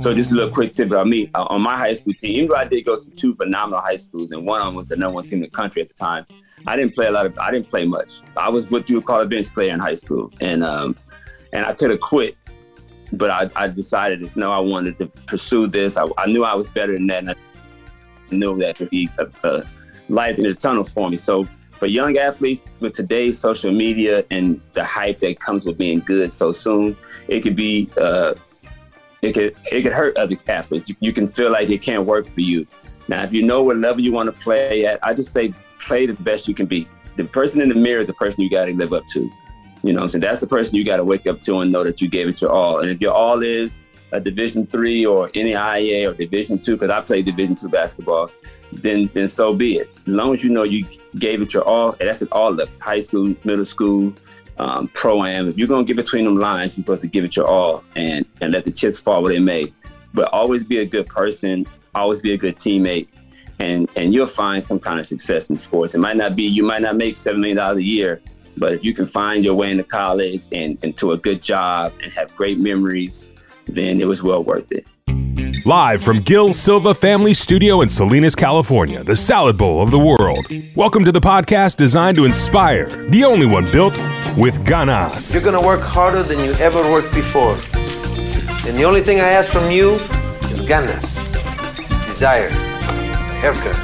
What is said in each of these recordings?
So just a little quick tip about me. Uh, on my high school team, even though I did go to two phenomenal high schools, and one of them was the number one team in the country at the time, I didn't play a lot of. I didn't play much. I was what you would call a bench player in high school, and um, and I could have quit, but I, I decided no, I wanted to pursue this. I, I knew I was better than that, and I knew that could be a, a in the tunnel for me. So for young athletes with today's social media and the hype that comes with being good so soon, it could be uh, it could it could hurt other athletes. You, you, can feel like it can't work for you. Now, if you know what level you want to play at, I just say play the best you can be. The person in the mirror is the person you got to live up to. You know, I'm saying that's the person you got to wake up to and know that you gave it your all. And if your all is a Division three or NAIA or Division two, because I played Division two basketball, then then so be it. As long as you know you gave it your all, and that's at all levels, high school, middle school, um, pro am. If you're gonna get between them lines, you're supposed to give it your all and and let the chips fall where they may. But always be a good person, always be a good teammate, and and you'll find some kind of success in sports. It might not be you might not make seven million dollars a year, but if you can find your way into college and into a good job and have great memories, then it was well worth it. Live from Gil Silva Family Studio in Salinas, California, the salad bowl of the world. Welcome to the podcast designed to inspire, the only one built with ganas. You're gonna work harder than you ever worked before. And the only thing I ask from you is ganas, desire, haircut.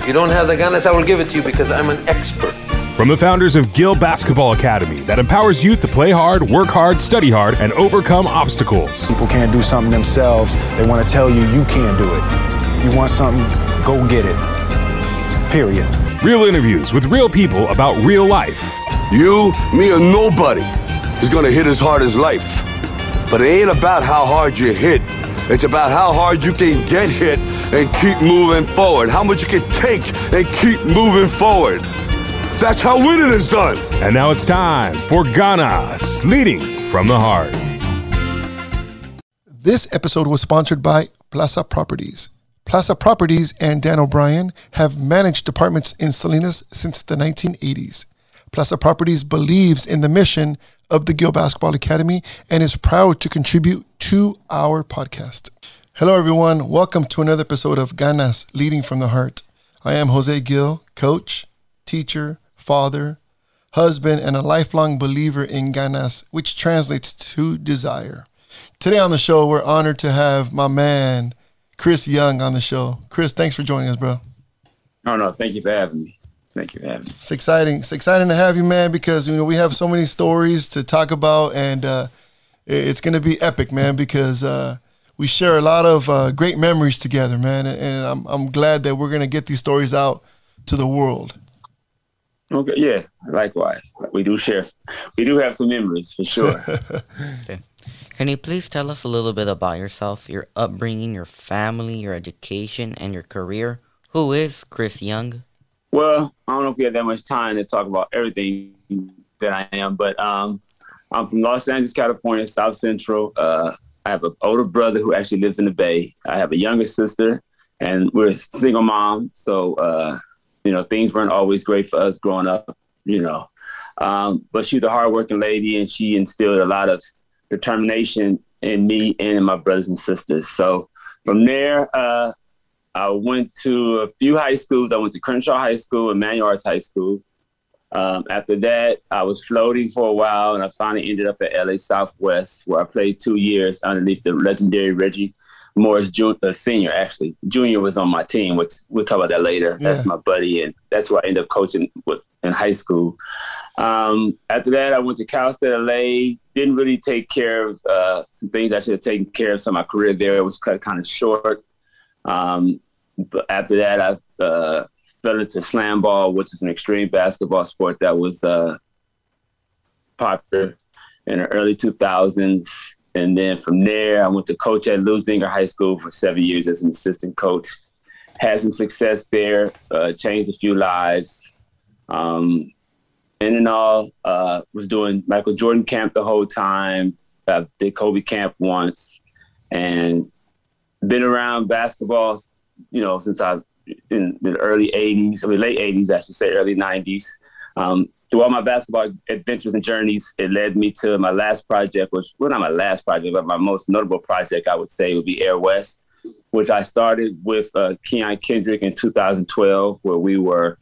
If you don't have the ganas, I will give it to you because I'm an expert. From the founders of Gil Basketball Academy that empowers youth to play hard, work hard, study hard, and overcome obstacles. People can't do something themselves. They want to tell you you can't do it. You want something, go get it. Period. Real interviews with real people about real life. You, me, or nobody is gonna hit as hard as life. But it ain't about how hard you hit. It's about how hard you can get hit and keep moving forward. How much you can take and keep moving forward. That's how winning is done. And now it's time for Ganas, leading from the heart. This episode was sponsored by Plaza Properties. Plaza Properties and Dan O'Brien have managed apartments in Salinas since the 1980s. Plaza Properties believes in the mission of the Gil Basketball Academy and is proud to contribute to our podcast. Hello, everyone. Welcome to another episode of Ganas, Leading from the Heart. I am Jose Gil, coach, teacher, father, husband, and a lifelong believer in ganas, which translates to desire. Today on the show, we're honored to have my man, Chris Young, on the show. Chris, thanks for joining us, bro. Oh, no, thank you for having me. Thank you for having me. It's exciting. It's exciting to have you, man, because you know we have so many stories to talk about, and uh, it's going to be epic, man, because uh, we share a lot of uh, great memories together, man, and I'm I'm glad that we're going to get these stories out to the world. Okay, yeah, likewise. We do share, we do have some memories for sure. okay. Can you please tell us a little bit about yourself, your upbringing, your family, your education, and your career? Who is Chris Young? Well, I don't know if we have that much time to talk about everything that I am, but um, I'm from Los Angeles, California, South Central. Uh, I have an older brother who actually lives in the Bay. I have a younger sister, and we're a single mom. So uh, you know, things weren't always great for us growing up, you know. Um, but she's a hardworking lady and she instilled a lot of determination in me and in my brothers and sisters. So from there, uh, I went to a few high schools. I went to Crenshaw High School and Manual Arts High School. Um, after that, I was floating for a while and I finally ended up at LA Southwest where I played two years underneath the legendary Reggie Morris Jr., uh, senior actually. Junior was on my team, which we'll talk about that later. Yeah. That's my buddy, and that's where I ended up coaching with, in high school. Um, after that, I went to Cal State LA. Didn't really take care of uh, some things I should have taken care of. So my career there was cut kind of short. Um, but after that, I uh, fell into slam ball, which is an extreme basketball sport that was uh, popular in the early 2000s. And then from there, I went to coach at Luther High School for seven years as an assistant coach. Had some success there, uh, changed a few lives. Um, and in all, uh, was doing Michael Jordan camp the whole time. I did Kobe camp once, and been around basketball, you know, since I in the early '80s, I mean late '80s, I should say, early '90s. um, through all my basketball adventures and journeys, it led me to my last project, which well not my last project, but my most notable project, I would say, would be Air West, which I started with uh, Keon Kendrick in 2012, where we were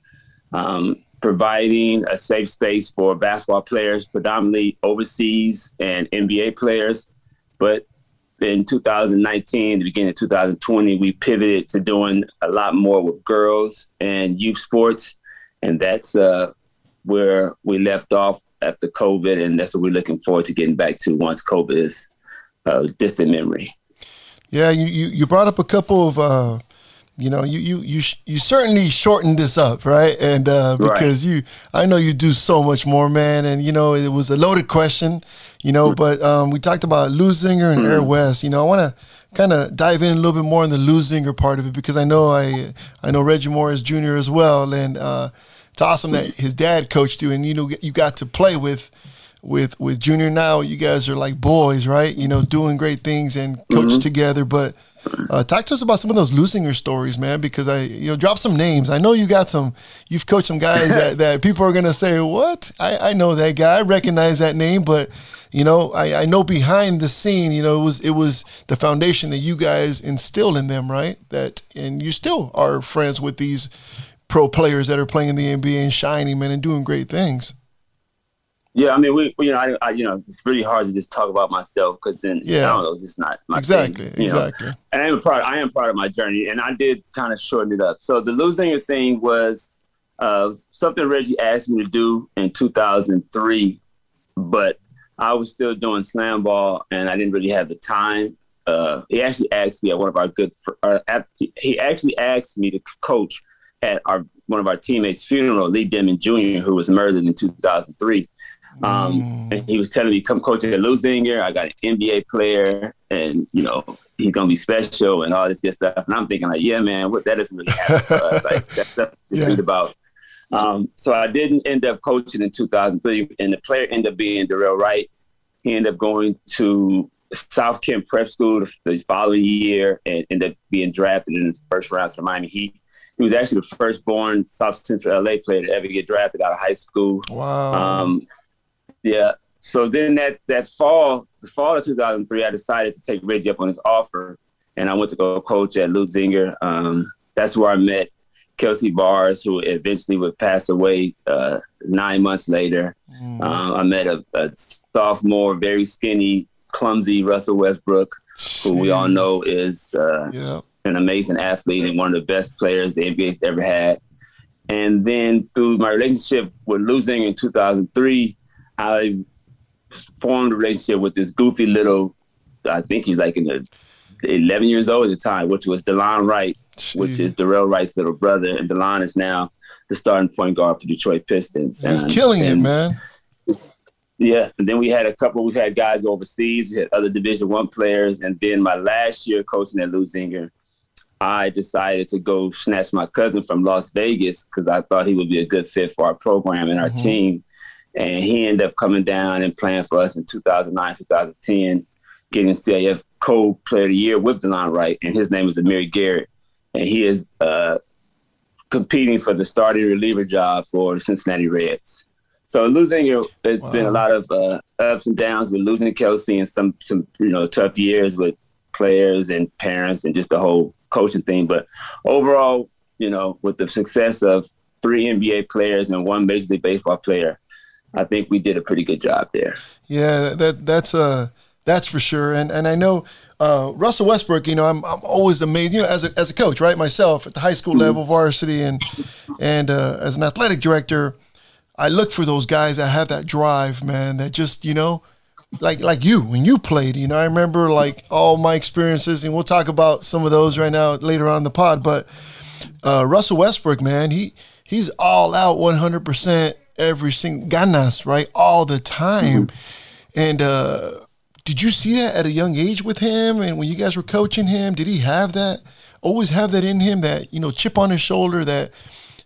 um, providing a safe space for basketball players, predominantly overseas and NBA players. But in 2019, the beginning of 2020, we pivoted to doing a lot more with girls and youth sports, and that's uh, where we left off after COVID, and that's what we're looking forward to getting back to once COVID is a distant memory. Yeah, you, you, you brought up a couple of, uh, you know, you you you you certainly shortened this up, right? And uh, because right. you, I know you do so much more, man. And you know, it was a loaded question, you know. Mm-hmm. But um, we talked about Leuzinger and mm-hmm. Air West. You know, I want to kind of dive in a little bit more on the Leuzinger part of it because I know I I know Reggie Morris Jr. as well, and uh, it's awesome that his dad coached you, and you know you got to play with with with Junior. Now you guys are like boys, right? You know, doing great things and coach mm-hmm. together. But uh, talk to us about some of those Leuzinger stories, man. Because I, you know, drop some names. I know you got some. You've coached some guys that, that people are gonna say, "What? I, I know that guy. I recognize that name." But you know, I, I know behind the scene, you know, it was it was the foundation that you guys instilled in them, right? That and you still are friends with these pro players that are playing in the NBA and shining, man, and doing great things. Yeah, I mean, we, you know, I, I, you know, it's really hard to just talk about myself because then, yeah, I don't know, it's just not my exactly, thing, exactly. Know? And I am proud, I am proud of my journey, and I did kind of shorten it up. So the Leuzinger thing was uh, something Reggie asked me to do in 2003, but I was still doing slam ball, and I didn't really have the time. Uh, he actually asked me at one of our good, uh, at, he actually asked me to coach at our one of our teammates' funeral, Lee Denman Jr., who was murdered in 2003. Um, mm. And he was telling me, "Come coach at Leuzinger. I got an NBA player, and you know he's gonna be special and all this good stuff." And I'm thinking, like, "Yeah, man, what that doesn't really happen us. Like that's stuff to yeah. read about." Um, so I didn't end up coaching in 2003, and the player ended up being Dorell Wright. He ended up going to South Kent Prep School the following year and ended up being drafted in the first round to the Miami Heat. He was actually the first-born South Central LA player to ever get drafted out of high school. Wow. Um, yeah. So then that that fall, the fall of 2003, I decided to take Reggie up on his offer, and I went to go coach at Leuzinger. Um, that's where I met Khelcey Barrs, who eventually would pass away uh, nine months later. Mm. Uh, I met a, a, sophomore, very skinny, clumsy Russell Westbrook, Jeez. who we all know is uh, yeah an amazing athlete and one of the best players the NBA's ever had. And then through my relationship with Leuzinger in 2003, I formed a relationship with this goofy little, I think he's like in the 11 years old at the time, which was Delon Wright, Jeez. which is Dorell Wright's little brother. And Delon is now the starting point guard for Detroit Pistons. He's and, killing and, it, man. Yeah, and then we had a couple. We had guys go overseas. We had other Division One players, and then my last year coaching at Leuzinger, I decided to go snatch my cousin from Las Vegas because I thought he would be a good fit for our program and our mm-hmm. team. And he ended up coming down and playing for us in 2009, 2010, getting CIF Co Player of the Year with Delon Wright. And his name is Amir Garrett. And he is uh, competing for the starting reliever job for the Cincinnati Reds. So Leuzinger, you know, it's wow. been a lot of uh, ups and downs with losing Khelcey and some, some, you know, tough years with players and parents and just the whole coaching thing. But overall, you know, with the success of three NBA players and one Major League Baseball player, I think we did a pretty good job there. Yeah, that that's uh that's for sure. And and I know uh, Russell Westbrook. You know, I'm I'm always amazed. You know, as a as a coach, right? Myself at the high school mm-hmm. level, varsity, and and uh, as an athletic director, I look for those guys that have that drive, man. That just you know like like you when you played. You know, I remember like all my experiences, and we'll talk about some of those right now later on the pod. But uh, Russell Westbrook, man, he he's all out, one hundred percent every single ganas, right, all the time. Mm-hmm. And uh, did you see that at a young age with him? And when you guys were coaching him, did he have that? Always have that in him, that you know, chip on his shoulder, that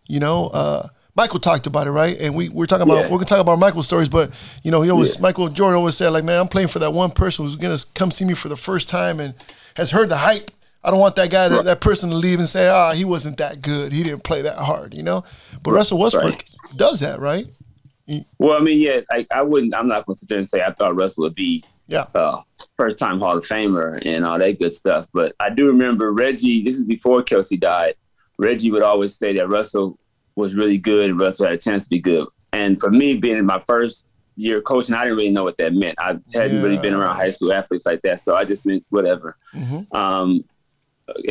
you know. Uh, Michael talked about it, right? And we we're talking about yeah. we're gonna talk about Michael's stories, but you know, he always yeah. Michael Jordan always said like, man, I'm playing for that one person who's gonna come see me for the first time and has heard the hype I don't want that guy, that, that person to leave and say, ah, he wasn't that good. He didn't play that hard, you know? But Russell Westbrook Right. does that, right? Well, I mean, yeah, like I wouldn't. I'm not going to sit there and say I thought Russell would be Yeah. uh, first time Hall of Famer and all that good stuff. But I do remember Reggie. This is before Khelcey died. Reggie would always say that Russell was really good and Russell had a chance to be good. And for me, being in my first year coaching, I didn't really know what that meant. I hadn't really been around high school athletes like that, so I just meant whatever. Mm-hmm. Um,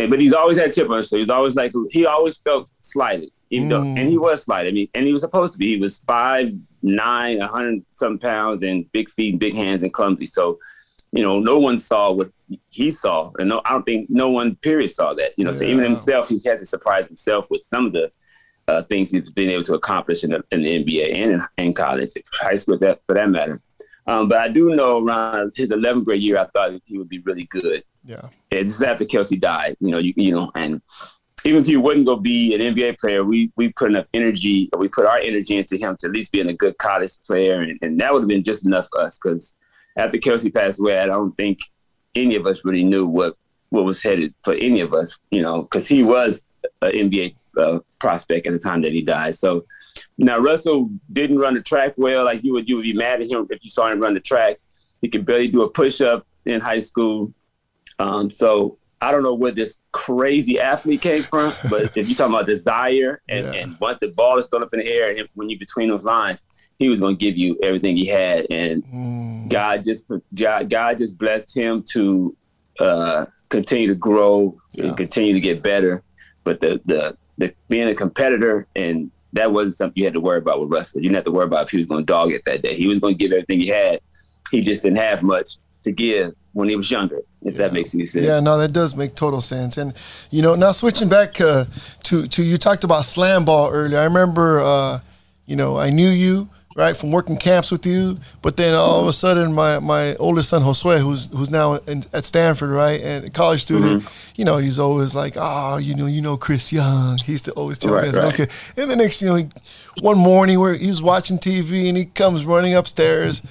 but he's always had chip on his shoulder. He's always like he always felt slighted, even though, and he was slighted. I mean, and he was supposed to be. He was five nine, a hundred some pounds, and big feet, big hands, and clumsy. So, you know, no one saw what he saw, and no, I don't think no one period saw that. You know, so even himself, he has to surprise himself with some of the uh, things he's been able to accomplish in the, in the NBA and in, in college, high school, that for that matter. Um, but I do know around his 11th grade year, I thought he would be really good. Yeah. Yeah, just after Khelcey died, you know, you you know, and even if he wouldn't go be an NBA player, we we put enough energy, we put our energy into him to at least being a good college player, and, and that would have been just enough for us. Because after Khelcey passed away, I don't think any of us really knew what what was headed for any of us, you know, because he was an NBA uh, prospect at the time that he died. So now Russell didn't run the track well. Like you would you would be mad at him if you saw him run the track. He could barely do a push up in high school. Um, so I don't know where this crazy athlete came from, but if you're talking about desire and, Yeah. and once the ball is thrown up in the air and when you're between those lines, he was going to give you everything he had. And Mm. God just God, God just blessed him to uh, continue to grow Yeah. and continue to get better. But the, the the being a competitor and that wasn't something you had to worry about with Russell. You didn't have to worry about if he was going to dog it that day. He was going to give everything he had. He just didn't have much to give when he was younger. If that makes any sense. Yeah, no, that does make total sense. And you know, now switching back uh, to to you talked about slam ball earlier. I remember, uh, you know, I knew you right from working camps with you, but then all of a sudden, my my oldest son Josue, who's who's now in, at Stanford, right, and a college student, you know, he's always like, oh, you know, you know, Chris Young. He's to always tell me, Right, said, right. okay. And the next, you know, he, one morning where he was watching TV and he comes running upstairs,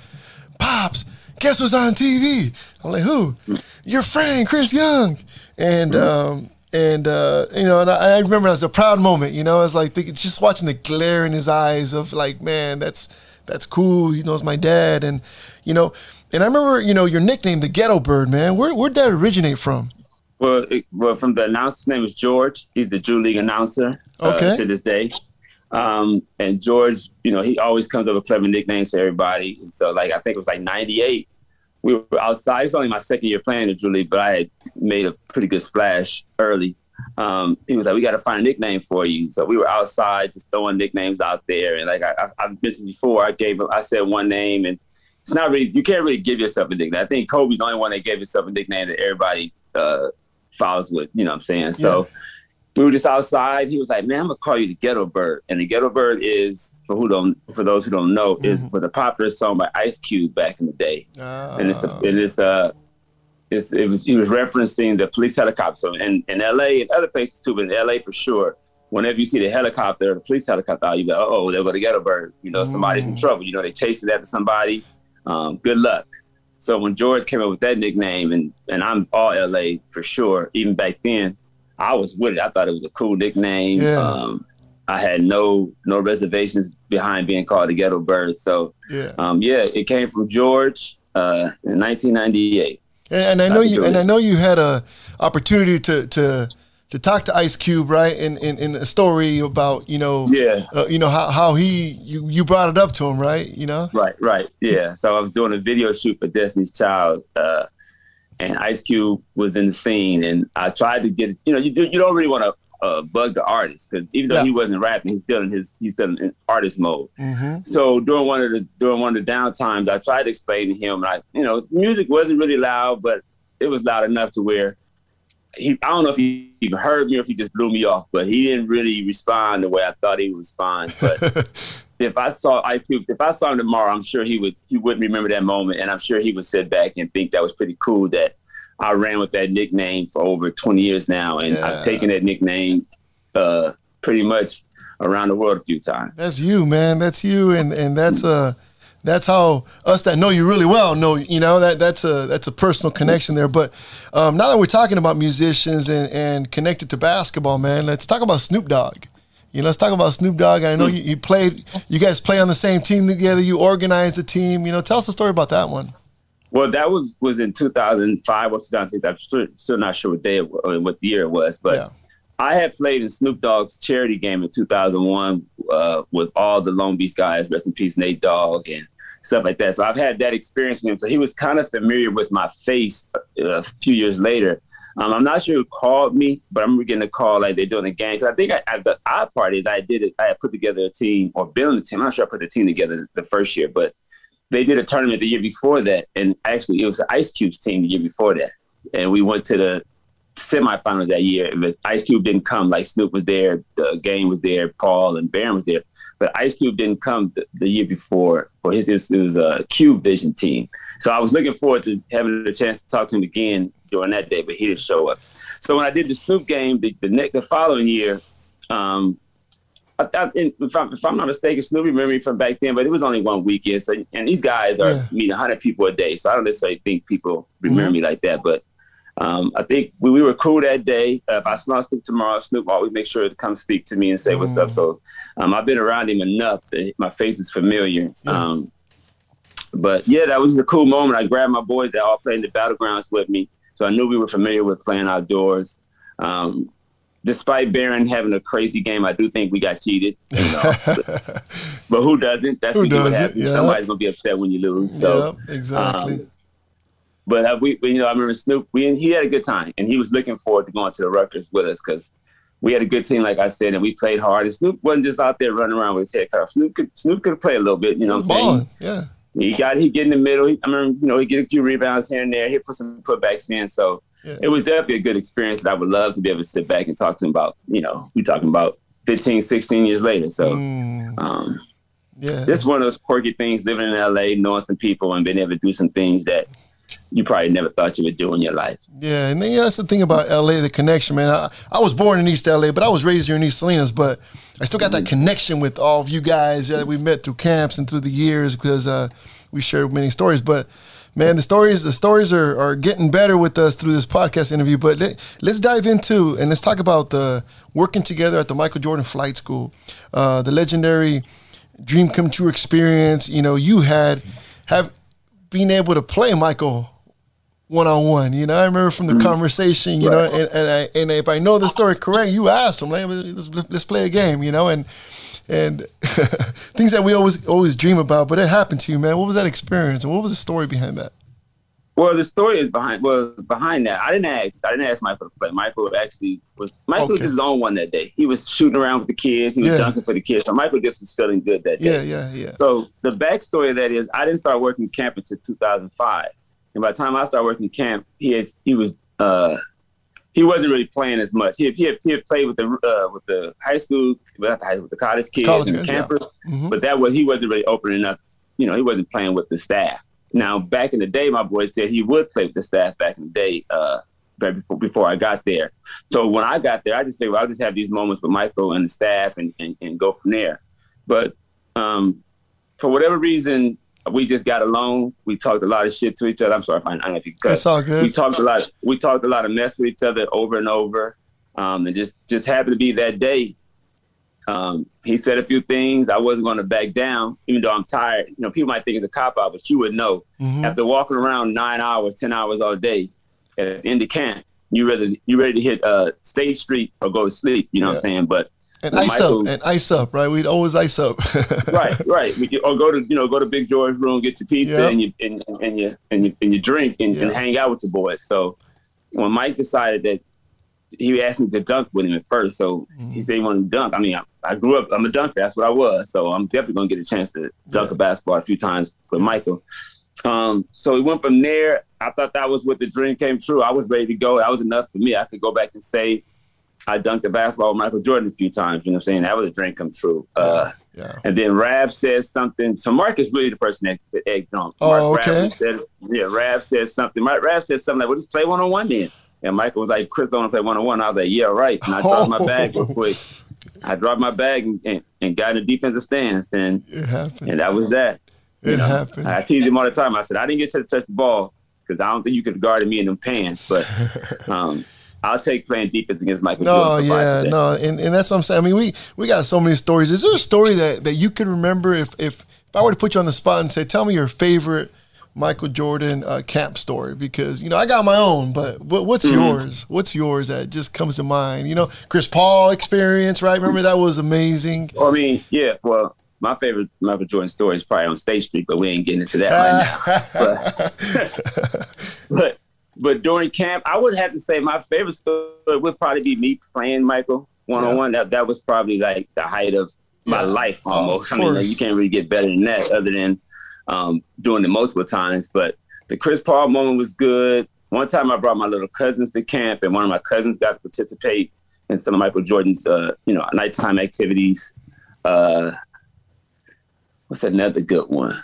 pops, guess who's on TV? I'm like, who? Your friend, Chris Young. And um, and uh, you know, and I, I remember it was a proud moment. You know, it's like thinking, just watching the glare in his eyes of like, man, that's that's cool. He knows my dad, and you know, and I remember, you know, your nickname, the Ghetto Bird, man. Where where'd that originate from? Well, it, well, from the announcer's name is George. He's the Drew League announcer uh, to this day. Um, and George, you know, he always comes up with clever nicknames for everybody. And so, like, I think it was like '98. We were outside. It's only my second year playing the Drew League, but I had made a pretty good splash early. Um, he was like, "We got to find a nickname for you." So we were outside, just throwing nicknames out there. And like I, I've mentioned before, I gave him, I said one name, and it's not really you can't really give yourself a nickname. I think Kobe's the only one that gave himself a nickname that everybody uh, follows with. You know what I'm saying? So we were just outside. He was like, "Man, I'm gonna call you the Ghetto Bird." And the Ghetto Bird is for who don't for those who don't know is was a popular song by Ice Cube back in the day, and it's a, and it's uh it's, it was he was referencing the police helicopter. In, in L.A. and other places too, but in L.A. for sure. Whenever you see the helicopter, the police helicopter, you go, "Oh, they're gonna get a bird." You know, somebody's in trouble. You know, they chasing after somebody. Um, good luck. So when George came up with that nickname, and and I'm all LA for sure. Even back then, I was with it. I thought it was a cool nickname. Yeah. Um, I had no no reservations behind being called the Ghetto Bird. So Yeah. um, yeah, it came from George uh, in 1998. And, and I know you, and I know you had a opportunity to to to talk to Ice Cube, right? In in, in a story about you know, Yeah. uh, you know how how he you you brought it up to him, right? You know, Right, right. Yeah. So I was doing a video shoot for Destiny's Child, uh, and Ice Cube was in the scene, and I tried to get you know you you don't really want to uh, bug the artist because even though Yeah. he wasn't rapping, he's still in his he's still in artist mode. mm-hmm. So during one of the during one of the down times, I tried to explain to him, like you know, music wasn't really loud, but it was loud enough to where he I don't know if he even heard me or if he just blew me off, but he didn't really respond the way I thought he would respond. But if I saw Cube, if I saw him tomorrow, I'm sure he would he wouldn't remember that moment, and I'm sure he would sit back and think that was pretty cool that I ran with that nickname for over 20 years now, and Yeah. I've taken that nickname uh, pretty much around the world a few times. that's you, man. That's you, and and that's uh that's how us that know you really well know. You know that that's a that's a personal connection there. But um, now that we're talking about musicians and, and connected to basketball, man, let's talk about Snoop Dogg. You know, let's talk about Snoop Dogg. I know you, you played, you guys play on the same team together. You organized a team. You know, tell us a story about that one. Well, that was was in 2005 or 2006. I'm still, still not sure what day it, was, what year it was, but Yeah. I had played in Snoop Dogg's charity game in 2001 uh, with all the Long Beach guys. Rest in peace, Nate Dogg and stuff like that. So I've had that experience with him. So he was kind of familiar with my face uh, a few years later. Um, I'm not sure who called me, but I'm getting a call like they're doing a game. Cause I think I, I, the odd part is I did it. I put together a team or building a team. I'm not sure I put the team together the first year, but they did a tournament the year before that, and actually it was the Ice Cube's team the year before that, and we went to the semifinals that year. But Ice Cube didn't come. Like Snoop was there, the game was there, Paul and Baron was there, but Ice Cube didn't come the, the year before for his. It was, it was a Cube Vision team. So I was looking forward to having a chance to talk to him again during that day, but he didn't show up. So when I did the Snoop game the the, next, the following year. Um, I, I, if, I'm, if I'm not mistaken, Snoopy remember me from back then, but it was only one weekend. So, and these guys are Yeah. meeting 100 people a day, so I don't necessarily think people remember me like that. But um, I think we, we were cool that day. Uh, if I saw Snoop tomorrow, Snoop always make sure to come speak to me and say what's up. So um, I've been around him enough that my face is familiar. Um, but yeah, that was a cool moment. I grabbed my boys that all played in the battlegrounds with me, so I knew we were familiar with playing outdoors. Um, despite Baron having a crazy game, I do think we got cheated. You know? but, but who doesn't? That's Who usually what. Yeah. Somebody's gonna be upset when you lose. So. yeah, exactly. um, But we, we, you know, I remember Snoop. We he had a good time, and he was looking forward to going to the Rutgers with us because we had a good team, like I said, and we played hard. And Snoop wasn't just out there running around with his head cut off. Snoop could Snoop could play a little bit. You know what I'm saying? Yeah. He got he get in the middle. He, I mean, you know, he get a few rebounds here and there. He put some putbacks in. So Yeah. it was definitely a good experience that I would love to be able to sit back and talk to him about. You know, we talking about 15, 16 years later. So Mm, um, yeah. this one of those quirky things living in LA, knowing some people and being able to do some things that you probably never thought you would do in your life. Yeah, and then yeah, that's the thing about LA, the connection, man. I, I was born in East LA, but I was raised here in East Salinas, but I still got that connection with all of you guys yeah, that we met through camps and through the years because uh, we shared many stories. But man, the stories the stories are, are getting better with us through this podcast interview. But let, let's dive into and let's talk about the working together at the Michael Jordan Flight School, uh, the legendary dream come true experience. You know, you had have being able to play Michael one on one. You know, I remember from the conversation. You know, and and, I, and if I know the story correct, you asked him, like, let's, let's play a game. You know, and and things that we always always dream about, but it happened to you, man. What was that experience, and what was the story behind that? Well, the story is behind. Well, behind that, I didn't ask. I didn't ask Michael to play. Michael actually was. Michael was his own one that day. He was shooting around with the kids. He was Yeah. dunking for the kids. So Michael just was feeling good that day. Yeah, yeah, yeah. So the backstory of that is, I didn't start working camp until 2005, and by the time I started working camp, he had he was uh he wasn't really playing as much. He had, he had, he had played with the uh, with the high school, with the, high- with the college kids College and kids, the yeah. campers, Mhm. but that was he wasn't really opening up. You know, he wasn't playing with the staff. Now, back in the day, my boy said he would play with the staff back in the day, uh, before before I got there. So when I got there, I just say, well, I'll just have these moments with Michael and the staff and, and, and go from there. But um, for whatever reason, we just got along. We talked a lot of shit to each other. I'm sorry, if I, I don't know if you cut. That's all good. We talked a lot. We talked a lot of mess with each other over and over. Um, and just just happened to be that day. Um, he said a few things. I wasn't going to back down, even though I'm tired. You know, people might think it's a cop out, but you would know. Mhm. After walking around nine hours, ten hours all day, in the camp, you ready you ready to hit uh, State Street or go to sleep. You know what I'm saying? But And Well, ice Michael- up, and ice up, right? We'd always ice up. right, right. We could- Or go to you know go to Big George's room, get your pizza Yeah. and you and, and you and you and you drink and, and hang out with the boys. So when Mike decided that he asked me to dunk with him at first, so Mm-hmm. he said he wanted to dunk. I mean, I, I grew up. I'm a dunker. That's what I was. So I'm definitely gonna get a chance to dunk a basketball a few times with Michael. Um, so we went from there. I thought that was what the dream came true. I was ready to go. That was enough for me. I could go back and say I dunked the basketball with Michael Jordan a few times. You know what I'm saying? That was a dream come true. Uh, yeah. and then Rav says something. So Mark is really the person that, that egged on. Oh, Mark okay. Rav said, yeah, Rav says something. Mark Rav says something like, well, just play one on one then. And Michael was like, Chris, don't want to play one on one. I was like, yeah, right. And I dropped my bag real quick. I dropped my bag and, and, and got in a defensive stance. And, It happened. and that was that. It You know, happened. I teased him all the time. I said I didn't get to touch the ball because I don't think you could have guarded me in them pants, but um, I'll take playing defense against Michael No, Jordan. yeah, no, and, and that's what I'm saying. I mean, we we got so many stories. Is there a story that, that you could remember if, if if I were to put you on the spot and say, tell me your favorite Michael Jordan uh, camp story? Because you know I got my own, but what, what's Mm-hmm. yours? What's yours that just comes to mind? You know, Chris Paul experience, right? Remember that was amazing. Well, I mean, yeah. Well, my favorite Michael Jordan story is probably on State Street, but we ain't getting into that right now. But, but but during camp, I would have to say my favorite story would probably be me playing Michael one on one. That that was probably like the height of my Yeah. life Oh, almost. of I mean, like, you can't really get better than that, other than um, doing it multiple times. But the Chris Paul moment was good. One time I brought my little cousins to camp, and one of my cousins got to participate in some of Michael Jordan's, uh, you know, nighttime activities. Uh, what's another good one?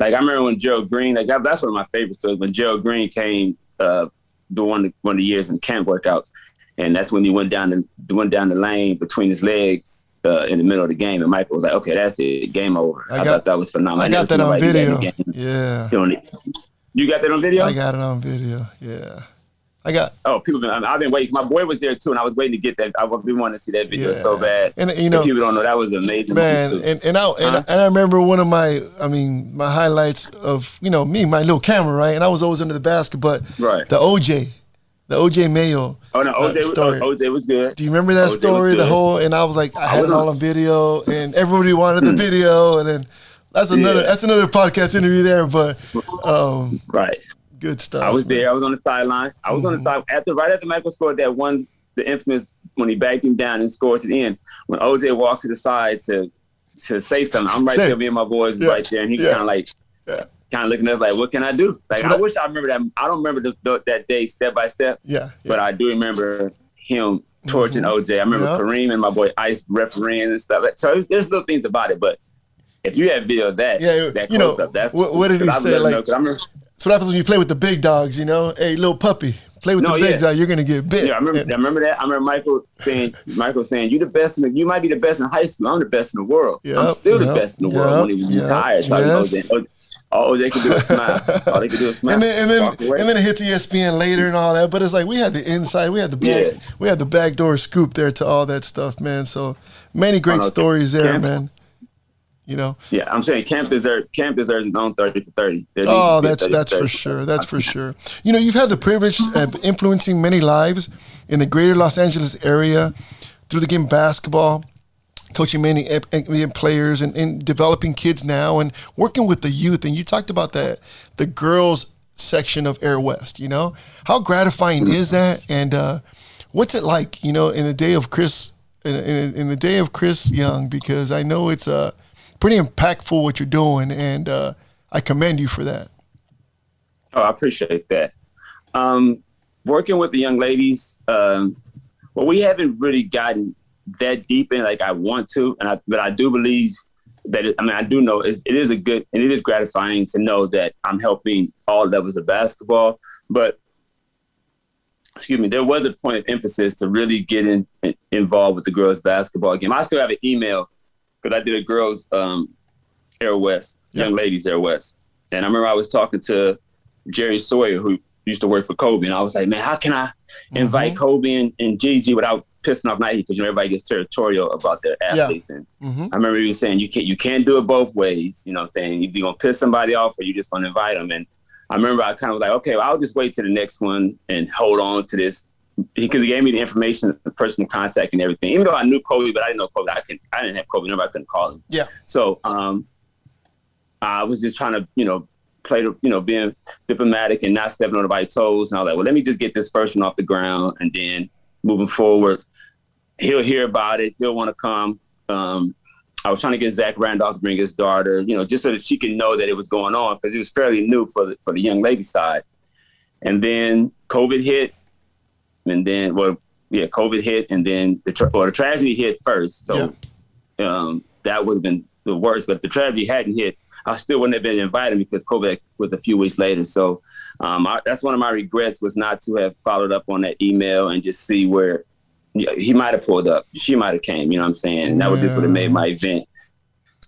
Like I remember when Gerald Green, like that's one of my favorite stories. When Gerald Green came, uh, the one one of the years in camp workouts, and that's when he went down the went down the lane between his legs uh, in the middle of the game, and Michael was like, "Okay, that's it, game over." I I, got- thought that was phenomenal. I got that on video. Yeah, Doing. You got that on video? I got it on video. Yeah, I got oh, people, been, I've been waiting. My boy was there too, and I was waiting to get that. I've been wanting to see that video Yeah. so bad. And, you If know- people don't know that was amazing. man and, and I and, Huh? and I remember one of my I mean my highlights of you know me my little camera right and I was always under the basket but Right. the OJ the OJ Mayo oh no, uh, OJ, was, story. OJ was good. do you remember that OJ story the whole and I was like I had it all on- on video and everybody wanted the video and then that's another Yeah. that's another podcast interview there but um Right. Good stuff I was man. there. I was on the sideline. I was on the Mm-hmm. side after right after Michael scored that one, the infamous when he backed him down and scored to the end. When OJ walked to the side to to say something, I'm right Say there. Me and my boys Yeah. right there, and he Yeah. kind of like, Yeah. kind of looking at us like, "What can I do?" Like I I- wish I remember that. I don't remember the, the, that day step by step, yeah, but I do remember him torching OJ. I remember. Kareem and my boy Ice refereeing and stuff. So there's, little things about it, but. If you have video of that, Yeah, that you know, up, that's what- what did he I've say, like- know, I remember, so what happens when you play with the big dogs you know hey little puppy play with No, the big yeah. dog you're gonna get bit Yeah, I remember. And- I remember that. I remember Michael saying, "Michael saying, you the best. In the, you might be the best in high school. I'm the best in the world. I'm Yep, still the best in the world." When he was yep, retired, yes. all, all they oh, oh, could do is smile. all they could do is smile. and then and then and then it hits ESPN later and all that. But it's like we had the inside, we had the back, Yeah. we had the backdoor scoop there to all that stuff, man. So many great stories there, Camp- man. You know, yeah, I'm saying camp deserves camp deserves his own thirty for thirty. There oh, be a that's 30 for that's for 30. sure. That's for sure. You know, you've had the privilege of influencing many lives in the greater Los Angeles area through the game of basketball. Coaching many players and, and developing kids now, and working with the youth. And you talked about that the girls section of Air West. You know, how gratifying is that? And uh, what's it like? You know, in the day of Chris, in, in, in the day of Chris Young, because I know it's uh, pretty impactful what you're doing, and uh, I commend you for that. Oh, I appreciate that. Um, working with the young ladies, um, well, we haven't really gotten that deep in like I want to, and I, but I do believe that it, I mean I do know it is a good and it is gratifying to know that I'm helping all levels of basketball. But excuse me, there was a point of emphasis to really get in, involved with the girls basketball game. I still have an email because I did a girls um, Air West, young ladies Air West, and I remember I was talking to Jerry Sawyer who used to work for Kobe, and I was like, man, how can I invite Kobe and, and Gigi without pissing off Nike? Because you know everybody gets territorial about their athletes, and Mhm. I remember he was saying you can't you can't do it both ways. You know, what I'm saying you're gonna piss somebody off or you're just gonna invite them. And I remember I kind of was like, okay, well, I'll just wait to the next one and hold on to this because he gave me the information, the personal contact, and everything. Even though I knew Kobe, but I didn't know Kobe. I can I didn't have Kobe number. I couldn't call him. Yeah. So um, I was just trying to you know play the you know being diplomatic and not stepping on anybody's toes. And I was like, well, let me just get this first one off the ground, and then moving forward, he'll hear about it. He'll want to come. Um, I was trying to get Zach Randolph to bring his daughter, you know, just so that she can know that it was going on because it was fairly new for the, for the young lady side. And then COVID hit, and then well, yeah, COVID hit, and then the tra- well, the tragedy hit first, so um, that would have been the worst. But if the tragedy hadn't hit, I still wouldn't have been invited because COVID was a few weeks later. So um, I, that's one of my regrets was not to have followed up on that email and just see where he might have pulled up, she might have came. You know what I'm saying? And that would just would have made my event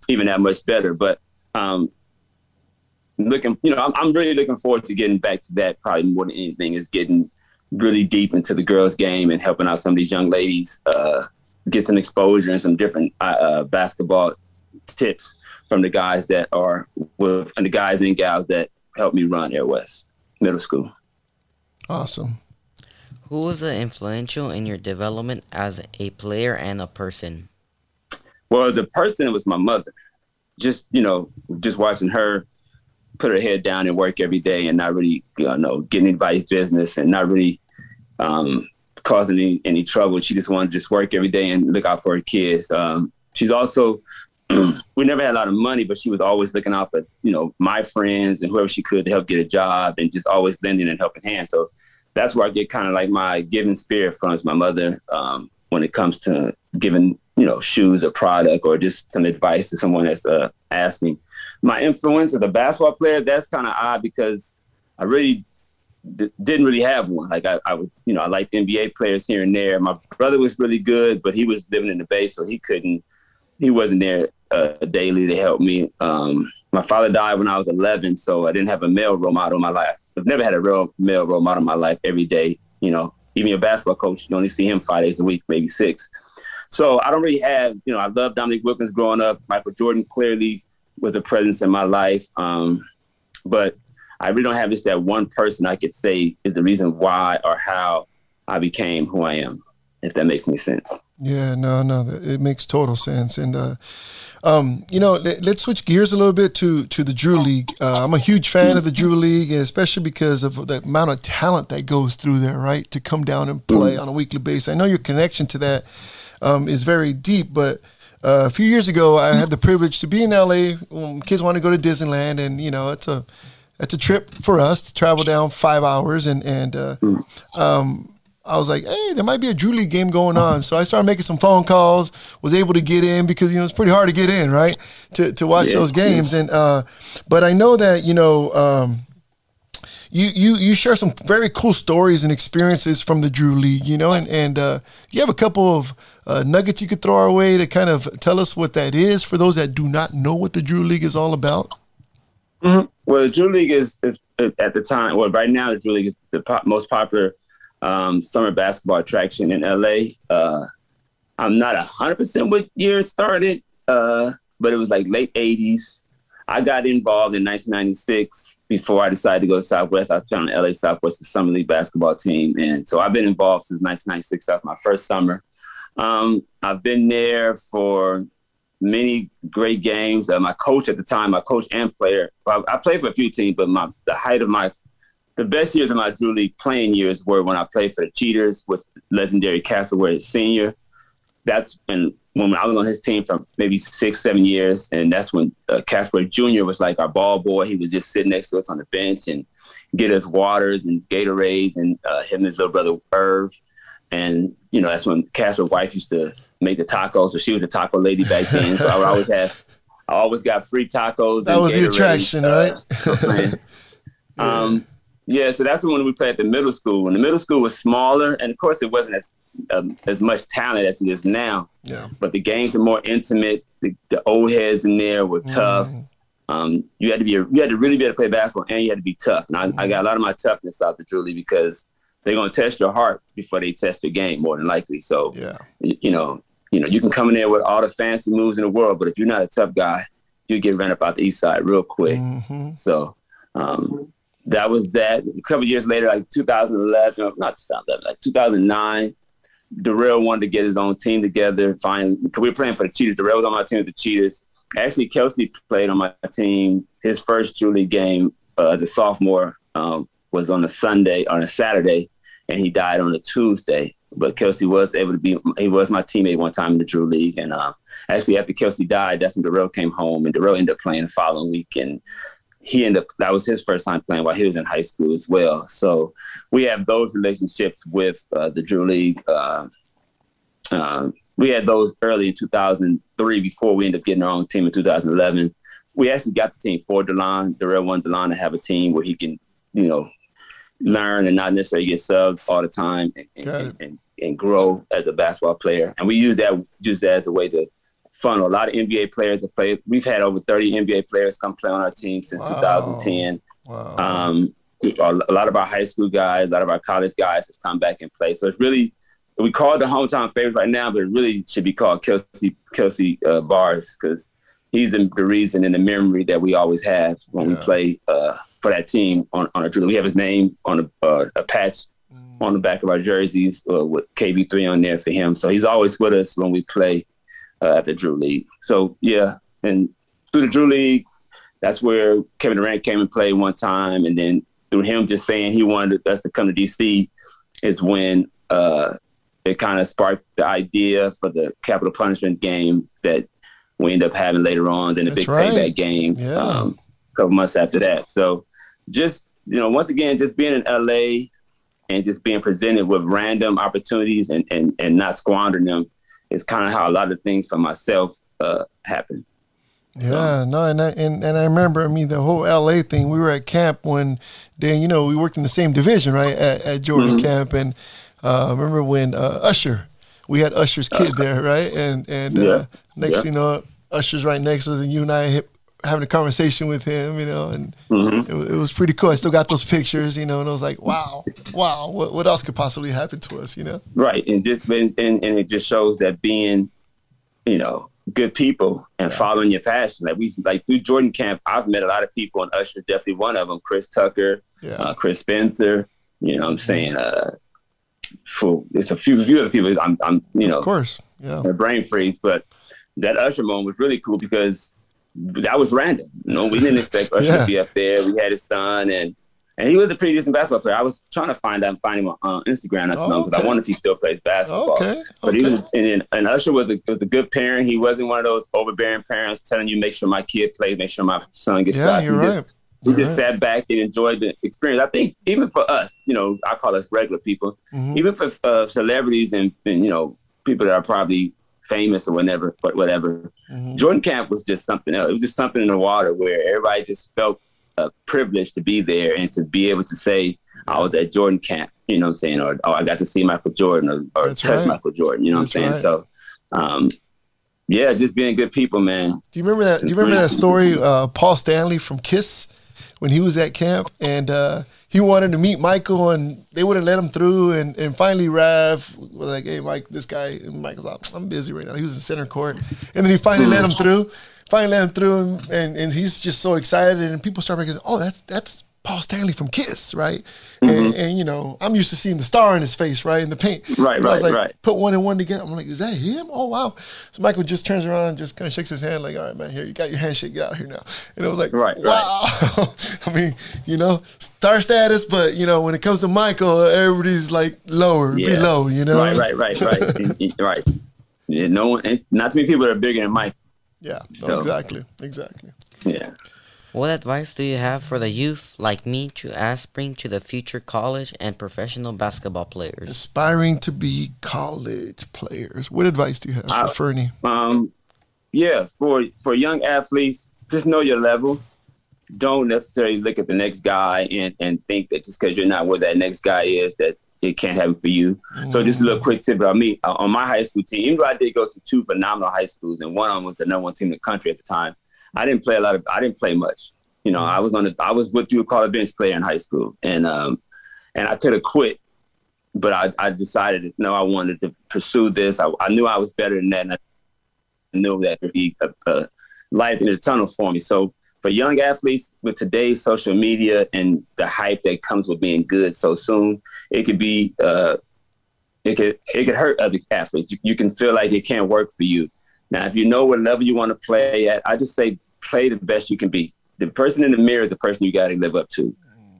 even that much better. But um, looking, you know, I'm, I'm really looking forward to getting back to that. Probably more than anything is getting really deep into the girls' game and helping out some of these young ladies uh, get some exposure and some different uh, uh, basketball tips from the guys that are with and the guys and gals that helped me run Air West Middle School. Awesome. Who was influential in your development as a player and a person? Well, the person it was my mother. Just you know, just watching her put her head down and work every day, and not really you know getting anybody's business, and not really um, causing any, any trouble. She just wanted to just work every day and look out for her kids. Um, she's also we never had a lot of money, but she was always looking out for you know my friends and whoever she could to help get a job, and just always lending and helping hand. So that's where I get kind of like my giving spirit from is my mother um, when it comes to giving you know shoes or product or just some advice to someone that's uh, asking. My influence as a basketball player that's kind of odd because I really d- didn't really have one. Like I, I would you know I liked NBA players here and there. My brother was really good, but he was living in the Bay, so he couldn't. He wasn't there uh, daily to help me. Um, my father died when I was 11, so I didn't have a male role model in my life. I've never had a real male role model in my life every day. You know, even your basketball coach, you only see him five days a week, maybe six. So I don't really have, you know, I love Dominique Wilkins growing up. Michael Jordan clearly was a presence in my life. Um, but I really don't have just that one person I could say is the reason why or how I became who I am, if that makes any sense. Yeah, no, no, it makes total sense. And uh, um, you know, let, us switch gears a little bit to to the Drew League. Uh, I'm a huge fan of the Drew League, especially because of the amount of talent that goes through there, right? To come down and play mm. on a weekly basis. I know your connection to that um, is very deep, but uh, a few years ago, I had the privilege to be in LA. When kids want to go to Disneyland, and you know, it's a it's a trip for us to travel down five hours and and uh, um, I was like, hey, there might be a Drew League game going on. So I started making some phone calls, was able to get in because, you know, it's pretty hard to get in, right? To, to watch yeah. those games. And, uh, but I know that, you know, um, you, you, you share some very cool stories and experiences from the Drew League, you know, and, and, uh, you have a couple of, uh, nuggets you could throw our way to kind of tell us what that is for those that do not know what the Drew League is all about. Mm-hmm. Well, the Drew League is, is at the time, well, right now, the Drew League is the most popular um, summer basketball attraction in LA. Uh, I'm not hundred percent what year it started, uh, but it was like late '80s. I got involved in 1996 before I decided to go to Southwest. I found the LA Southwest Summer League basketball team, and so I've been involved since 1996. That was my first summer. Um, I've been there for many great games. Uh, my coach at the time, my coach and player, well, I played for a few teams, but my the height of my the best years of my Drew League playing years were when I played for the Cheaters with legendary Casper Ware Senior. That's when when I was on his team for maybe six, seven years, and that's when uh, Casper Jr. was like our ball boy. He was just sitting next to us on the bench and get us waters and Gatorades, and uh, him and his little brother Irv. And you know that's when Casper's wife used to make the tacos, so she was a taco lady back then. so I would always have, I always got free tacos. That was Gatorades, the attraction, uh, right? um, yeah, so that's when we played at the middle school. and the middle school was smaller, and of course it wasn't as um, as much talent as it is now. Yeah. But the games were more intimate. The, the old heads in there were tough. Mm. Um, you had to be a, you had to really be able to play basketball, and you had to be tough. And I, mm. I got a lot of my toughness out of Drew League because they're going to test your heart before they test your game, more than likely. So, yeah. you, know, you know, you can come in there with all the fancy moves in the world, but if you're not a tough guy, you get run up out the east side real quick. Mm-hmm. So, um, that was that. A couple years later, like 2011, not 2011, like 2009, Dorell wanted to get his own team together. Find because we were playing for the Cheaters. Dorell was on my team with the Cheaters. Actually, Khelcey played on my team. His first League game uh, as a sophomore um, was on a Sunday, on a Saturday, and he died on a Tuesday. But Khelcey was able to be, he was my teammate one time in the Drew League. And uh, actually, after Khelcey died, that's when Dorell came home, and Dorell ended up playing the following week. And he ended up that was his first time playing while he was in high school as well. So we have those relationships with uh, the Drew League. Uh, uh, we had those early in 2003 before we ended up getting our own team in 2011. We actually got the team for Delon. Dorell wanted Delon to have a team where he can, you know, learn and not necessarily get subbed all the time and, and, and, and, grow as a basketball player. And we use that just as a way to funnel. A lot of NBA players have played. We've had over 30 NBA players come play on our team since Wow. 2010. Wow. Um, a lot of our high school guys, a lot of our college guys have come back and play. So it's really we call it the hometown favorites right now, but it really should be called Khelcey Khelcey uh, Barrs because he's the, the reason and the memory that we always have when we play uh, for that team on, on a drill. We have his name on a, uh, a patch on the back of our jerseys uh, with KB3 on there for him. So he's always with us when we play uh, at the Drew League. So yeah, and through the Drew League, that's where Kevin Durant came and played one time, and then through him just saying he wanted us to come to DC is when uh, it kind of sparked the idea for the capital punishment game that we end up having later on. Then the That's big right. payback game Yeah. um, couple months after that. So just you know, once again, just being in LA and just being presented with random opportunities and and, and not squandering them is kind of how a lot of things for myself uh, happen. Yeah, no, and I, and and I remember, I mean, the whole LA thing. We were at camp when, Dan, you know, we worked in the same division, right, at, at Jordan Mm-hmm. Camp, and uh, I remember when uh, Usher, we had Usher's kid there, right, and and uh, next Yeah. thing you know, Usher's right next to us, and you and I hit, having a conversation with him, you know, and Mm-hmm. it, it was pretty cool. I still got those pictures, you know, and I was like, wow, wow, what what else could possibly happen to us, you know? Right, and just and, and, and it just shows that being, you know, good people and following your passion. Like we like through Jordan Camp, I've met a lot of people, and Usher's definitely one of them. Chris Tucker, Yeah. uh, Chris Spencer. You know, what I'm saying, uh, for it's a few few other people. I'm, I'm, you know, Of course, yeah, brain freeze. But that Usher moment was really cool because that was random. You know, we didn't expect Usher Yeah. to be up there. We had his son, and and he was a pretty decent basketball player. I was trying to find out find him on Instagram not too Oh, long because okay. I wonder if he still plays basketball. okay, But he was, and, and, Usher was a, was a good parent. He wasn't one of those overbearing parents telling you make sure my kid plays, make sure my son gets yeah, shots. you're he right. just You're just right. sat back and enjoyed the experience. I think even for us, you know, I call us regular people, Mhm. even for uh, celebrities and, and you know people that are probably famous or whatever, but whatever. Mhm. Jordan Camp was just something else. It was just something in the water where everybody just felt uh, privileged to be there and to be able to say I was at Jordan Camp. You know what I'm saying? Or oh, I got to see Michael Jordan or, or touch right. Michael Jordan. You know That's what I'm saying? right. So, um, yeah, just being good people, man. Do you remember that? Do you remember that story? Uh, Paul Stanley from Kiss when he was at camp and uh, he wanted to meet Michael and they wouldn't let him through. And, and finally, Rav was like, "Hey, Mike, this guy." And Michael's like, "I'm busy right now." He was in center court, and then he finally let him through. Finally let him through, and, and, and he's just so excited. And people start making, "Oh, that's that's." Paul Stanley from Kiss, right? And, mm-hmm. and you know, I'm used to seeing the star in his face, right, in the paint. Right, But I was right, like, right. put one and one together. I'm like, is that him? Oh wow! So Michael just turns around, just kind of shakes his hand, like, all right, man, here you got your handshake, get out here now. And it was like, Right, right. wow. I mean, you know, star status, but you know, when it comes to Michael, everybody's like lower, below, you know. Right, right, right, right, right. Yeah, no one, not too many people are bigger than Mike. Yeah, no, So- exactly, exactly. Yeah. What advice do you have for the youth like me to aspiring to the future college and professional basketball players? Aspiring to be college players. What advice do you have I- for Fernie? Um, yeah, for for young athletes, just know your level. Don't necessarily look at the next guy and, and think that just because you're not where that next guy is, that it can't happen for you. So just a little quick tip about me. Uh, on my high school team, even though I did go to two phenomenal high schools, and one of them was the number one team in the country at the time, I didn't play a lot of. I didn't play much. You know, I was on the. I was what you would call a bench player in high school, and um, and I could have quit, but I, I decided no, I wanted to pursue this. I, I knew I was better than that, and I knew that would be a, a light in the tunnel for me. So for young athletes with today's social media and the hype that comes with being good so soon, it could be uh, it could it could hurt other athletes. You, you can feel like it can't work for you. Now, if you know what level you want to play at, I just say play the best you can be. The person in the mirror the person you got to live up to.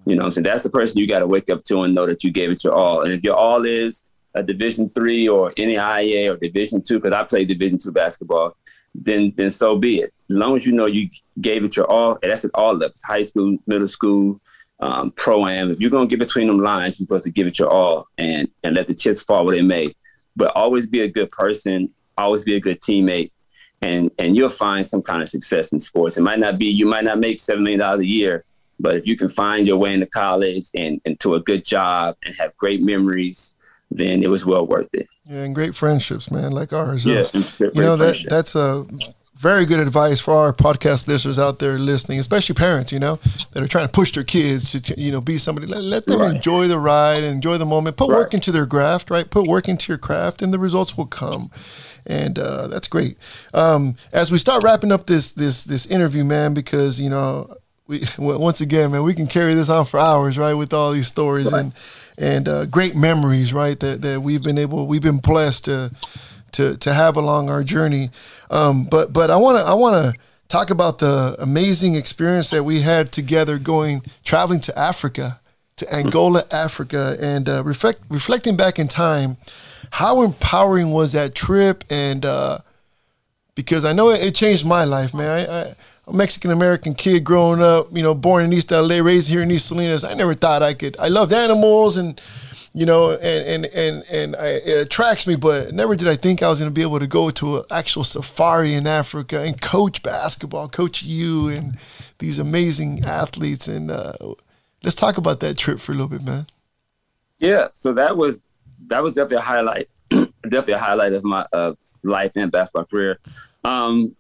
You know, what I'm saying that's the person you got to wake up to and know that you gave it your all. And if your all is a Division three or NAIA or Division two, because I played Division two basketball, then then so be it. As long as you know you gave it your all, and that's at all levels, high school, middle school, um, pro am. If you're gonna get between them lines, you're supposed to give it your all and and let the chips fall where they may. But always be a good person, always be a good teammate, and and you'll find some kind of success in sports. It might not be you might not make seven million dollars a year, but if you can find your way into college and into a good job and have great memories, then it was well worth it. Yeah, and great friendships, man, like ours. Uh, Yeah, great- you know that that's a very good advice for our podcast listeners out there listening, especially parents. You know that are trying to push their kids to you know be somebody. Let, let them Right. enjoy the ride, enjoy the moment. Put work into their graft, right? Put work into your craft, and the results will come. And uh, that's great. Um, as we start wrapping up this this this interview, man, because you know we once again, man, we can carry this on for hours, right? With all these stories and and uh, great memories, right? That that we've been able, we've been blessed to to to have along our journey. Um, but but I want to I want to talk about the amazing experience that we had together going traveling to Africa, to Angola, Africa, and uh, reflect reflecting back in time. How empowering was that trip? And uh, because I know it, it changed my life, man. I, I, a Mexican American kid growing up, you know, born in East LA, raised here in East Salinas. I never thought I could. I loved animals and you know, and and and and I, it attracts me, but never did I think I was going to be able to go to an actual safari in Africa and coach basketball, coach you and these amazing athletes. And uh, let's talk about that trip for a little bit, man. Yeah, so that was that was definitely a highlight, definitely a highlight of my uh, life and basketball career. Um,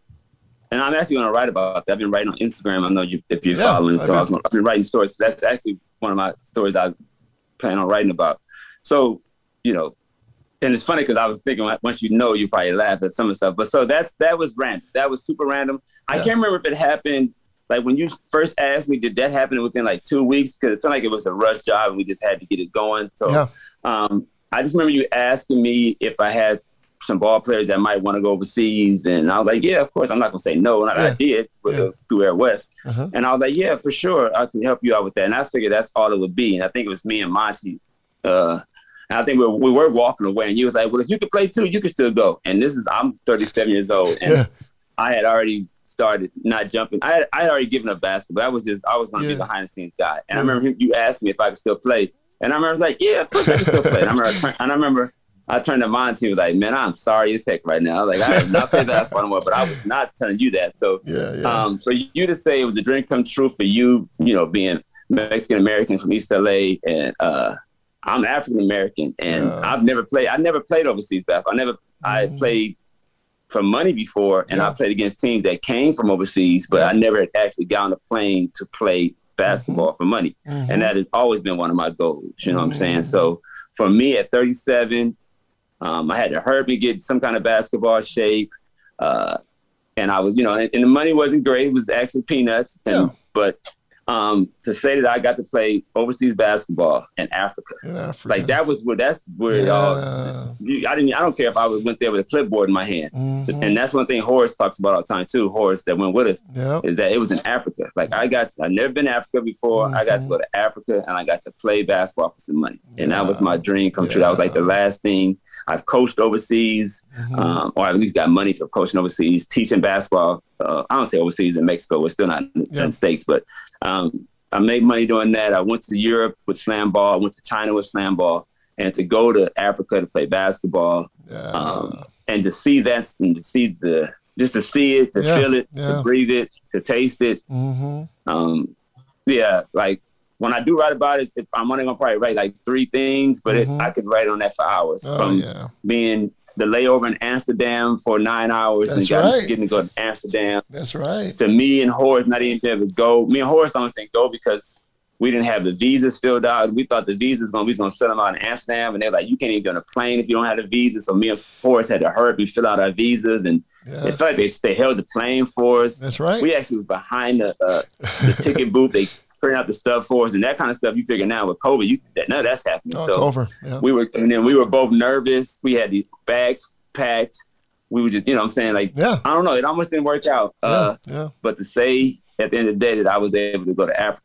and I'm actually going to write about that. I've been writing on Instagram. I know you if you're Yeah, following. So. I've, been writing stories. That's actually one of my stories I plan on writing about. So you know, and it's funny because I was thinking once you know, you probably laugh at some of the stuff. But so that's that was random. That was super random. I can't remember if it happened. Like when you first asked me, did that happen within like two weeks? Because it sounded like it was a rush job and we just had to get it going. So Yeah. um, I just remember you asking me if I had some ball players that might want to go overseas, and I was like, "Yeah, of course." I'm not gonna say no, and I Yeah. did with Yeah. the, through Air West, Uh-huh. and I was like, "Yeah, for sure, I can help you out with that." And I figured that's all it would be, and I think it was me and Monty. Uh, and I think we were, we were walking away, and you was like, "Well, if you could play too, you could still go." And this is I'm 37 years old, and Yeah. I had already started not jumping. I had, I had already given up basketball. I was just I was going to Yeah. be behind the scenes guy. And. I remember him, you asked me if I could still play, and I remember I was like, yeah, of course I can still play. And I remember, I turned- and I remember I turned to Monty and was like, man, I'm sorry as heck right now. Like I have not played basketball anymore, but I was not telling you that. So Yeah, yeah. um, for you to say it was a dream come true for you, you know, being Mexican American from East LA, and uh, I'm African American, and Yeah. I've never played. I never played overseas basketball. I never. I Mhm. played for money before, and. I played against teams that came from overseas, but. I never had actually got on a plane to play basketball for money, Mhm. and that has always been one of my goals. You know what I'm saying? So for me at 37, um, I had to hurt me get some kind of basketball shape. Uh, and I was, you know, and, and the money wasn't great. It was actually peanuts. And, Yeah. But um, to say that I got to play overseas basketball in Africa, in Africa. like that was where that's where. Yeah. you- I didn't. I don't care if I was went there with a clipboard in my hand. Mhm. And that's one thing Horace talks about all the time too. Horace that went with us Yep. is that it was in Africa. Like I got, I've never been to Africa before. I got to go to Africa and I got to play basketball for some money, and that was my dream come true. That was like the last thing I've coached overseas, Mhm. um, or at least got money for coaching overseas, teaching basketball. Uh, I don't say overseas in Mexico. We're still not in, Yeah. the states, but um, I made money doing that. I went to Europe with SlamBall. I went to China with SlamBall, and to go to Africa to play basketball Yeah. um, and to see that and to see the just to see it to Yeah, feel it to breathe it to taste it hmm um yeah like when i do write about it if i'm only gonna probably write like three things but Mhm. it, i could write on that for hours Oh, from yeah. being the layover in amsterdam for nine hours That's and got, right. getting to go to amsterdam That's right. to me and Horace not even able to go. Me and Horace don't think go because we didn't have the visas filled out. We thought the visas gonna we was gonna fill them out in Amsterdam, and they're like, you can't even get on a plane if you don't have the visa. So me and Horace had to hurry up and fill out our visas, and it Yeah. felt like they they held the plane for us. That's right. We actually was behind the uh, the ticket booth. They printed out the stuff for us, and that kind of stuff. You figure now with COVID, you that none of that's happening. Oh, so it's over. Yeah. we were, and then we were both nervous. We had these bags packed. We were just, you know, what I'm saying like Yeah. I don't know. It almost didn't work out. Uh, yeah. Yeah. but to say at the end of the day that I was able to go to Africa,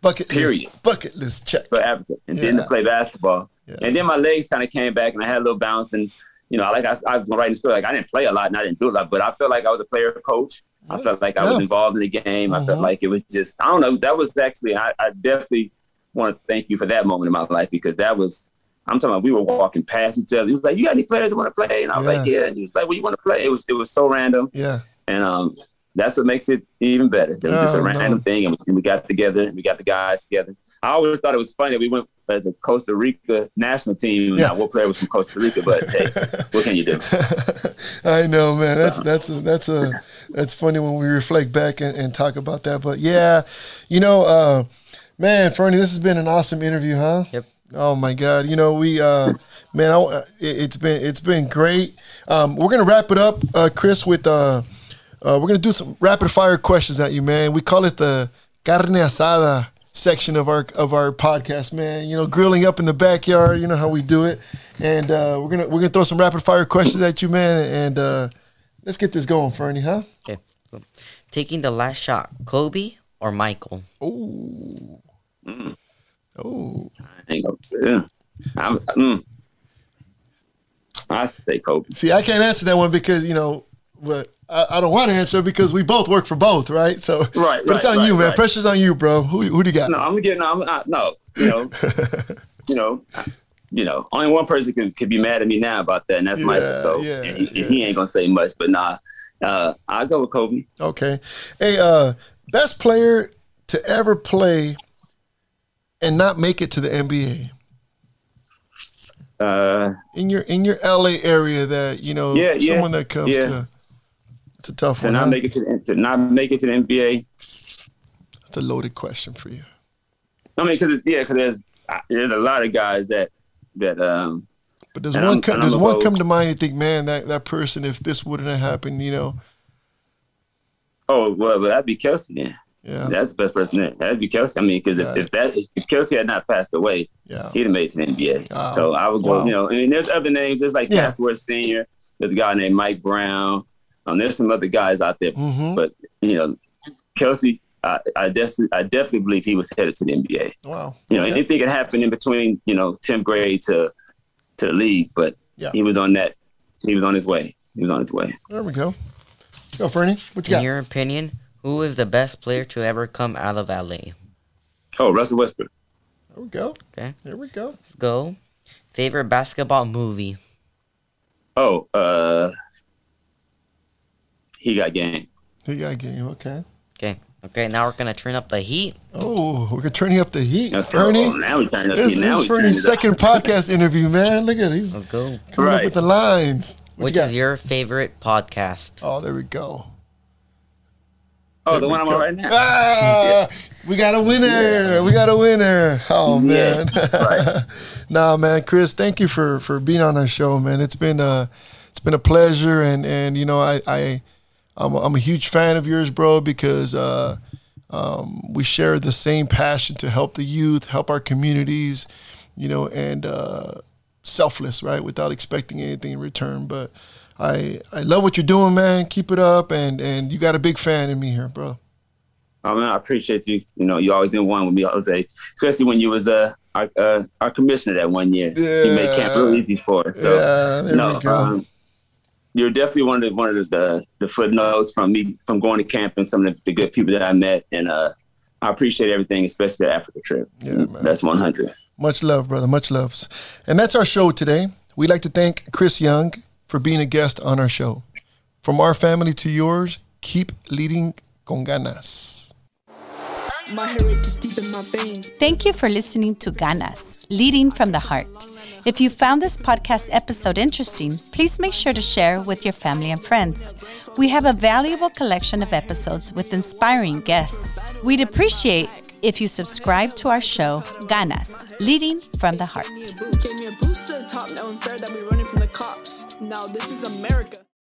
Bucket period. list. Bucket list check. to Africa, and then to play basketball, Yeah. and then my legs kind of came back, and I had a little bounce, and you know, I like I, I was writing story, like I didn't play a lot, and I didn't do a lot, but I felt like I was a player coach. I felt like I was involved in the game. I felt Mhm. like it was just, I don't know, that was actually, I, I definitely want to thank you for that moment in my life because that was. I'm talking about we were walking past each other. He was like, "You got any players that want to play?" And I was like, Yeah. "Yeah." And he was like, "Well, you want to play?" It was it was so random Yeah. and um, that's what makes it even better. It was just a Oh, no. random thing, and we got together. We got the guys together. I always thought it was funny that we went as a Costa Rica national team. Yeah. Now, what player was from Costa Rica? But hey, what can you do? I know, man. That's that's a, that's a that's funny when we reflect back and, and talk about that. But yeah, you know, uh, man, Fernie, this has been an awesome interview, huh? Yep. Oh my God! You know we, uh, man, I, uh, it, it's been it's been great. Um, we're gonna wrap it up, uh, Chris, with uh, uh, we're gonna do some rapid fire questions at you, man. We call it the carne asada section of our of our podcast, man. You know, grilling up in the backyard. You know how we do it, and uh, we're gonna we're gonna throw some rapid fire questions at you, man. And uh, let's get this going, Fernie, huh? Okay. Taking the last shot, Kobe or Michael? Oh, oh, I ain't gonna, yeah. I'm, mm, I say Kobe. see, I can't answer that one because you know, but I, I don't want to answer because we both work for both, right? So, Right, But it's right, on you, man. right. Pressure's on you, bro. Who who do you got? No, I'm getting. I'm I, no. You know. you know. You know, only one person could, could be mad at me now about that, and that's Yeah, Michael. So yeah, and he, yeah. he ain't gonna say much, but nah, uh, I'll go with Kobe. Okay. Hey, uh, best player to ever play and not make it to the NBA Uh, in your in your LA area. That you know, Yeah, yeah, someone that comes to. It's a tough to one. not huh? make it to, to not make it to the NBA. It's a loaded question for you. I mean, because yeah, because there's there's a lot of guys that that um But does one I'm- come, does one come to mind? You think, man, that that person, if this wouldn't have happened, you know, oh well, but that'd be Khelcey then. yeah, That's the best person. There. That'd be Khelcey. I mean, because if, if that if Khelcey had not passed away, yeah, he'd have made it to the NBA. Oh, so I would go. wow. You know, I mean, there's other names. There's like Yeah. Casper Senior. There's a guy named Mike Brown. Um, there's some other guys out there, hmm but you know, Khelcey. I, I, des- I definitely believe he was headed to the NBA. wow, You know, Okay. anything could happen in between, you know, 10th grade to to the league, but Yeah. he was on that. He was on his way. He was on his way. there we go. Go, Fernie. What you In your opinion, who is the best player to ever come out of LA? Oh, Russell Westbrook. There we go. Okay. There we go. Let's go. Favorite basketball movie? Oh, uh, he got game. He got game. Okay. Okay. Okay, now we're gonna turn up the heat. Oh, we're turning up the heat, Okay, Fernie. oh, now we turn up. This, now this is we turn up. second podcast interview, man. Look at it. He's Let's go. coming up with the lines. What Which you is your favorite podcast? oh, there we go. Oh, the one we I'm on right now. Ah, we got a winner. We got a winner. Oh man. right. nah, man, Chris, thank you for for being on our show, man. It's been a it's been a pleasure, and and you know I I I'm a, I'm a huge fan of yours, bro, because uh, um, we share the same passion to help the youth, help our communities, you know, and uh, selfless, right, without expecting anything in return. But I I love what you're doing, man. Keep it up, and and you got a big fan in me here, bro. Oh man, I appreciate you. You know, you always been one with me, Jose. Especially when you was uh, our uh, our commissioner that one year. Yeah. You made camp real easy for us. So yeah, there no, we go. um, you're definitely one of the one of the the footnotes from me from going to camp and some of the, the good people that I met, and uh, I appreciate everything, especially the Africa trip. Yeah, man. That's 100. Much love, brother. Much love. And that's our show today. We'd like to thank Chris Young for being a guest on our show. From our family to yours, keep leading con ganas. My heritage is deep in my veins. Thank you for listening to Ganas, Leading from the Heart. If you found this podcast episode interesting, please make sure to share with your family and friends. We have a valuable collection of episodes with inspiring guests. We'd appreciate if you subscribe to our show, Ganas, Leading from the Heart. Gave me a boost to the top. Now I'm that we running from the cops. Now this is America.